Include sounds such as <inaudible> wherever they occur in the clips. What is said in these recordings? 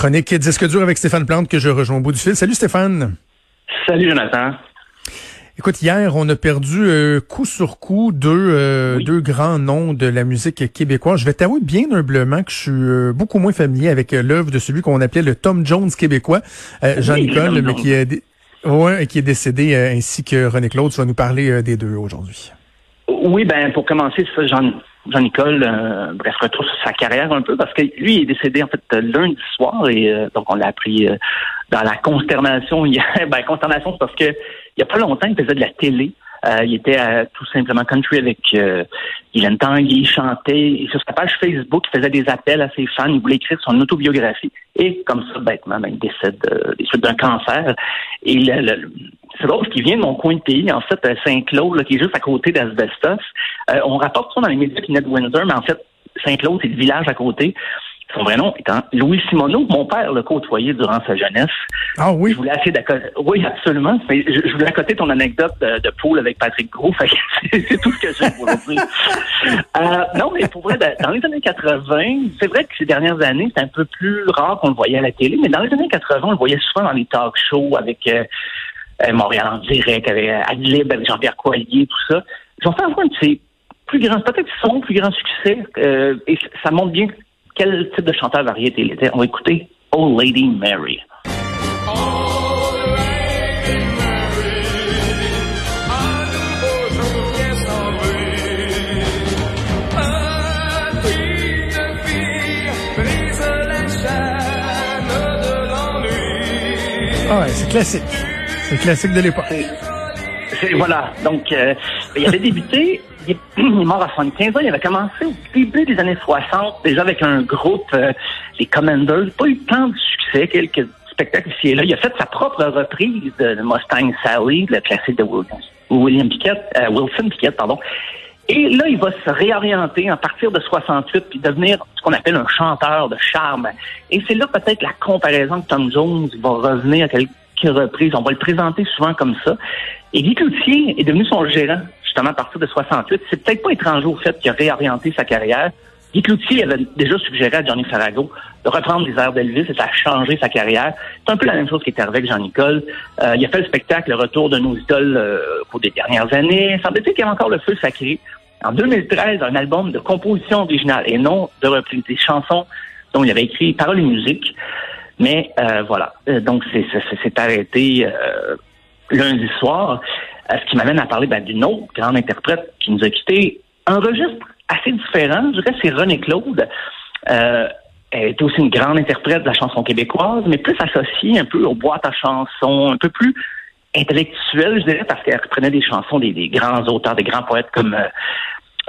Chronique Disque dur avec Stéphane Plante que je rejoins au bout du fil? Salut Stéphane. Salut Jonathan. Écoute, hier, on a perdu euh, coup sur coup deux, euh, deux grands noms de la musique québécoise. Je vais t'avouer bien humblement que je suis euh, beaucoup moins familier avec l'œuvre de celui qu'on appelait le Tom Jones québécois, Jean-Nicole, mais qui est, ouais, qui est décédé ainsi que René Claude. Tu vas nous parler des deux aujourd'hui. Oui, ben pour commencer, ça, Jean, Jean-Nicole, euh, bref, retour sur sa carrière un peu, parce que lui est décédé en fait lundi soir et euh, donc on l'a appris euh, dans la consternation hier. <laughs> ben consternation, c'est parce que il y a pas longtemps, il faisait de la télé. Euh, il était tout simplement country avec euh, Guylaine Tanguy, il chantait. Et sur sa page Facebook, il faisait des appels à ses fans. Il voulait écrire son autobiographie. Et comme ça, bêtement, ben, il décède des suites d'un cancer. Et le, c'est drôle parce qu'il vient de mon coin de pays, en fait, Saint-Claude, qui est juste à côté d'Asbestos. Euh, on rapporte ça dans les médias qui de Windsor, mais en fait, Saint-Claude, c'est le village à côté. Son vrai nom étant Louis Simoneau. Mon père l'a côtoyé durant sa jeunesse. Ah oui? Je voulais assez Oui, absolument. Je, voulais accoter ton anecdote de, de poule avec Patrick Gros. <laughs> C'est tout ce que j'ai pour dire. euh, non, mais pour vrai, dans les années 80, c'est vrai que ces dernières années, c'est un peu plus rare qu'on le voyait à la télé, mais dans les années 80, on le voyait souvent dans les talk shows avec euh, euh, Montréal en direct, avec euh, Adlib, avec Jean-Pierre Coallier, tout ça. J'en fais un de ses plus grands, peut-être son plus grand succès, euh, et ça montre bien quel type de chanteur variété il était. On va écouter Old Lady Mary. Ah ouais, c'est classique. C'est classique de l'époque. Voilà. Donc, euh, il avait débuté, il est, <clears throat> mort à 75 ans, il avait commencé au début des années 60, déjà avec un groupe, euh, les Commanders. Pas eu tant de succès, quelques spectacles ici et là. Il a fait sa propre reprise de Mustang Sally, le classique de William Pickett, euh, Wilson Pickett, pardon. Et là, il va se réorienter à partir de 68 puis devenir ce qu'on appelle un chanteur de charme. Et c'est là peut-être la comparaison que Tom Jones va revenir à quelques reprises. On va le présenter souvent comme ça. Et Guy Cloutier est devenu son gérant, justement, à partir de 68. C'est peut-être pas étranger au fait qu'il a réorienté sa carrière. Guy Cloutier avait déjà suggéré à Johnny Farago de reprendre les airs d'Elvis et ça a changé sa carrière. C'est un peu la même chose qui arrivé avec Jean-Nicole. Euh, il a fait le spectacle Le Retour de nos idoles euh, au cours des dernières années. Il semble qu'il y avait encore le feu sacré. En 2013, un album de composition originale et non de reprise des chansons dont il avait écrit paroles et musique. Mais euh, voilà, euh, donc c'est arrêté euh, lundi soir, ce qui m'amène à parler ben, d'une autre grande interprète qui nous a quitté. Un registre assez différent, je dirais, c'est René Claude. elle était aussi une grande interprète de la chanson québécoise, mais plus associée un peu aux boîtes à chansons, un peu plus intellectuelle, je dirais, parce qu'elle reprenait des chansons des, grands auteurs, des grands poètes comme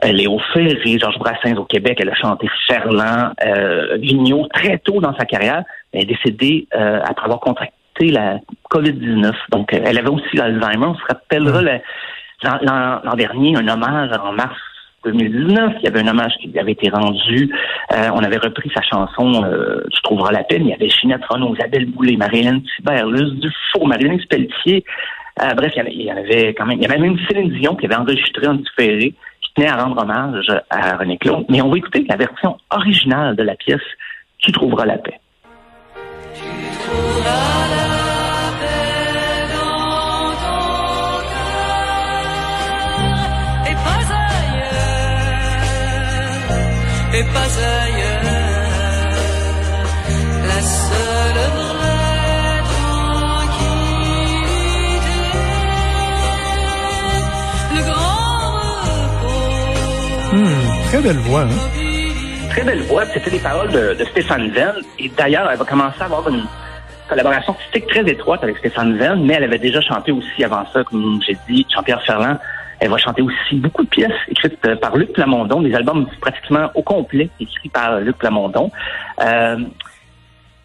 Léo Ferré, Georges Brassens au Québec. Elle a chanté Ferland, euh, Vigneault très tôt dans sa carrière. Elle est décédée euh, après avoir contracté la COVID-19. Donc, euh, elle avait aussi l'Alzheimer. On se rappellera l'an dernier un hommage en mars 2019. Il y avait un hommage qui lui avait été rendu. Euh, on avait repris sa chanson euh, Tu trouveras la peine. Il y avait Ginette Renaud, Isabelle Boulay, Marie-Hélène Thibert, Luce Dufour, Marie-Hélène Spelletier. Euh, bref, il y, avait, quand même, il y avait même Céline Dion qui avait enregistré en différé, qui tenait à rendre hommage à René Claude. Mais on va écouter la version originale de la pièce Tu trouveras la paix. Très belle voix, hein? Très belle voix. C'était les paroles de, Stéphane Venn. Et d'ailleurs, elle va commencer à avoir une collaboration artistique très étroite avec Stéphane Venn, mais elle avait déjà chanté aussi avant ça, comme j'ai dit, Jean-Pierre Ferland. Elle va chanter aussi beaucoup de pièces écrites euh, par Luc Plamondon, des albums pratiquement au complet écrits par Luc Plamondon. Euh,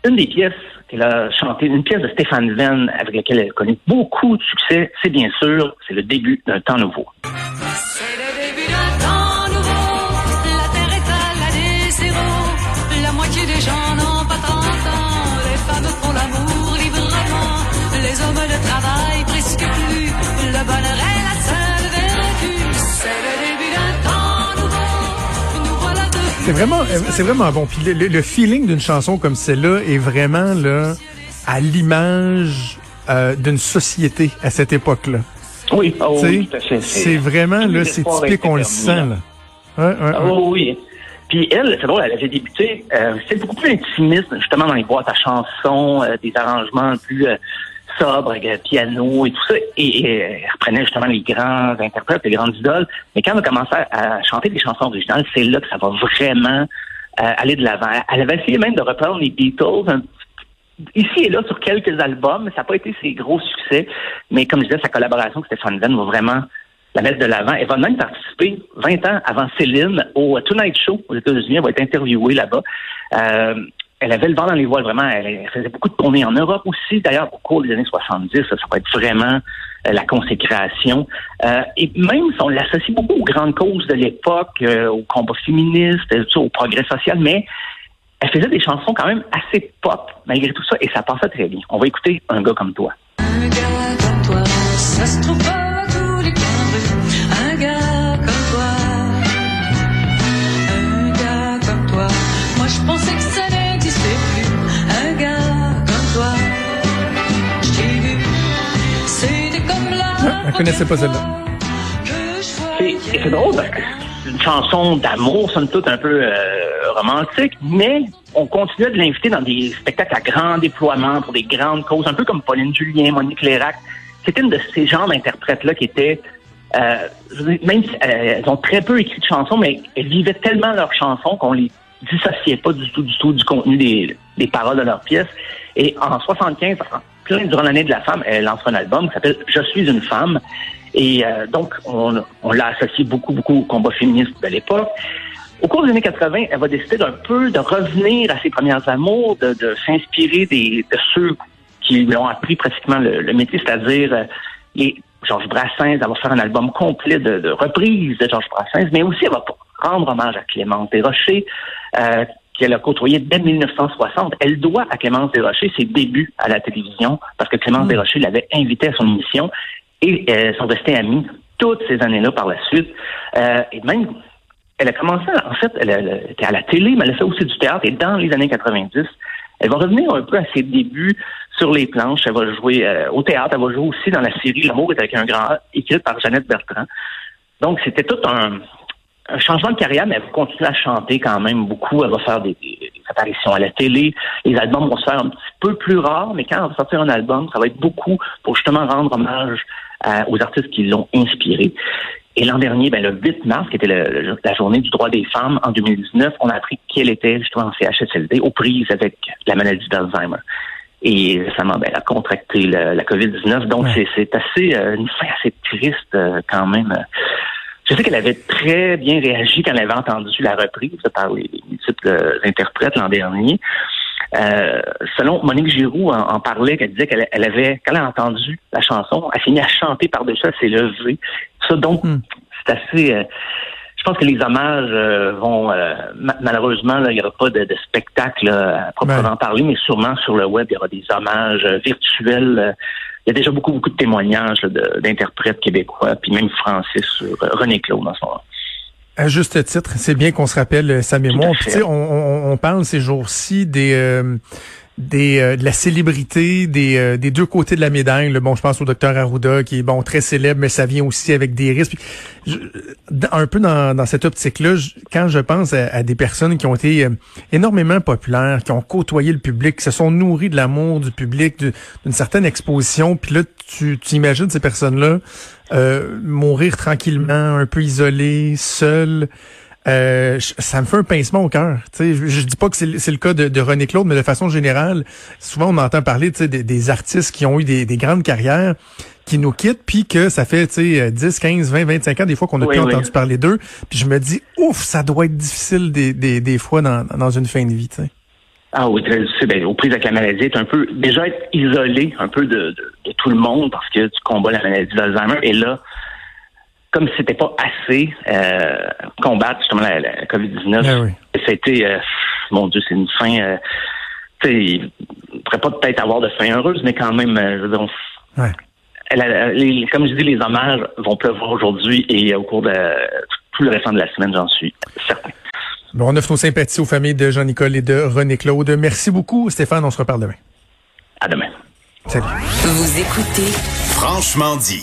une des pièces qu'elle a chantées, une pièce de Stéphane Venn avec laquelle elle a connu beaucoup de succès, c'est bien sûr, c'est le début d'un temps nouveau. Moitié des gens n'ont pas 30 ans. Les femmes font l'amour librement. Les hommes ne travaillent presque plus. Le bonheur est la seule vertu. C'est le début d'un temps nouveau. Nous voilà de C'est vraiment, c'est vraiment bon. Puis le, le- le feeling d'une chanson comme celle-là est vraiment là à l'image euh, d'une société à cette époque-là. Oui, oh, Tu sais, oui, tout à fait. c'est vraiment là, c'est typique, on le sent là. Ouais, ouais, Ah, ouais. oui. Puis elle, c'est drôle, elle avait débuté, euh, c'était beaucoup plus intimiste, justement, dans les boîtes à chansons, euh, des arrangements plus euh, sobres, avec le piano et tout ça. Et, et, euh, elle reprenait justement les grands interprètes, les grandes idoles. Mais quand elle a commencé à, chanter des chansons originales, c'est là que ça va vraiment euh, aller de l'avant. Elle avait essayé même de reprendre les Beatles un ici et là sur quelques albums, mais ça n'a pas été ses gros succès. Mais comme je disais, sa collaboration avec Stéphane Venn va vraiment la mettre de l'avant. Elle va même participer 20 ans avant Céline au Tonight Show aux États-Unis. Elle va être interviewée là-bas. Euh, elle avait le vent dans les voiles, vraiment. Elle, faisait beaucoup de tournées en Europe aussi. D'ailleurs, au cours des années 70, ça, ça va être vraiment euh, la consécration. Euh, et même si on l'associe beaucoup aux grandes causes de l'époque, euh, au combat féministe, euh, au progrès social, mais elle faisait des chansons quand même assez pop, malgré tout ça, et ça passait très bien. On va écouter Un gars comme toi. Connaissait pas celle-là. C'est drôle c'est une chanson d'amour, somme toute un peu euh, romantique, mais on continuait de l'inviter dans des spectacles à grand déploiement pour des grandes causes, un peu comme Pauline Julien, Monique Lérac. C'était une de ces genres d'interprètes-là qui étaient, euh, même si euh, elles ont très peu écrit de chansons, mais elles vivaient tellement leurs chansons qu'on les dissociait pas du tout, du tout du contenu des, des paroles de leurs pièces. Et en 75, en plein durant l'année de la femme, elle lance un album qui s'appelle Je suis une femme. Et euh, donc, on, on l'a associé beaucoup, beaucoup au combat féministe de l'époque. Au cours des années 80, elle va décider d'un peu de revenir à ses premières amours, de, de s'inspirer des, de ceux qui lui ont appris pratiquement le, le métier, c'est-à-dire euh, les Georges Brassens. Elle va faire un album complet de, de reprises de Georges Brassens, mais aussi elle va rendre hommage à Clémence Desrochers, euh, qu'elle a côtoyé dès 1960. Elle doit à Clémence Desrochers ses débuts à la télévision, parce que Clémence Desrochers l'avait invitée à son émission, et euh, sont restés amis toutes ces années-là par la suite. Euh, et même, elle a commencé, en fait, elle, elle était à la télé, mais elle a fait aussi du théâtre, et dans les années 90, elle va revenir un peu à ses débuts sur les planches. Elle va jouer euh, au théâtre, elle va jouer aussi dans la série L'amour est avec un grand A, écrite par Jeannette Bertrand. Donc, c'était tout un, un changement de carrière, mais elle va continuer à chanter quand même beaucoup. Elle va faire des, des- apparitions à la télé. Les albums vont se faire un petit peu plus rares, mais quand elle va sortir un album, ça va être beaucoup pour justement rendre hommage euh, aux artistes qui l'ont inspiré. Et l'an dernier, ben, le 8 mars, qui était le- le- la journée du droit des femmes en 2019, on a appris qu'elle était justement en CHSLD aux prises avec la maladie d'Alzheimer. Et récemment, ben, elle a contracté le- la COVID-19. Donc, Ouais. c'est- assez euh, une fin assez triste euh, quand même. Je sais qu'elle avait très bien réagi quand elle avait entendu la reprise par les, les multiples euh, interprètes l'an dernier. Euh, selon Monique Giroux en, en parlait, qu'elle disait qu'elle elle avait, quand elle a entendu la chanson, elle s'est mise à chanter par-dessus, elle s'est levée. Ça, donc, Hmm. c'est assez... euh, je pense que les hommages euh, vont... euh, ma- malheureusement, là, il n'y aura pas de, de spectacle là, à proprement Ouais. parler, mais sûrement sur le web, il y aura des hommages euh, virtuels. Il y a déjà beaucoup, beaucoup de témoignages d'interprètes québécois, puis même français sur euh, René Claude en ce moment. À juste titre, c'est bien qu'on se rappelle euh, sa mémoire. Puis, on, on, on parle ces jours-ci des euh, euh, de la célébrité des euh, des deux côtés de la médaille. là. Bon, je pense au docteur Arruda qui est bon très célèbre, mais ça vient aussi avec des risques. Un peu dans, dans cette optique-là, quand je pense à, des personnes qui ont été euh, énormément populaires, qui ont côtoyé le public, qui se sont nourries de l'amour du public, du- d'une certaine exposition, puis là, tu, tu imagines ces personnes-là mourir tranquillement, un peu isolées, seules. Euh, ça me fait un pincement au cœur. Tu sais, Je, je dis pas que c'est le cas de, de René Claude, mais de façon générale, souvent on entend parler des, des artistes qui ont eu des, des grandes carrières qui nous quittent, puis que ça fait tu sais, 10, 15, 20, 25 ans des fois qu'on n'a Oui, plus oui. entendu parler d'eux. Puis je me dis, ouf, ça doit être difficile des, des, des fois dans, dans une fin de vie. tu sais. Ah oui, très difficile. Ben, aux prises avec la maladie, être un peu, déjà être isolé un peu de, de, de tout le monde parce que tu combats la maladie d'Alzheimer. Et là, comme c'était pas assez euh, combattre justement la, la COVID-19, Ah oui. ça a été, euh, mon Dieu, c'est une fin, euh, tu sais, il ne pourrait pas peut-être avoir de fin heureuse, mais quand même, euh, je veux dire, on- Ouais. les- comme je dis, les hommages vont pleuvoir aujourd'hui et au cours de tout le restant de la semaine, j'en suis certain. Bon, on offre nos sympathies aux familles de Jean-Nicole et de René Claude. Merci beaucoup, Stéphane. On se reparle demain. À demain. Salut. Vous écoutez Franchement dit.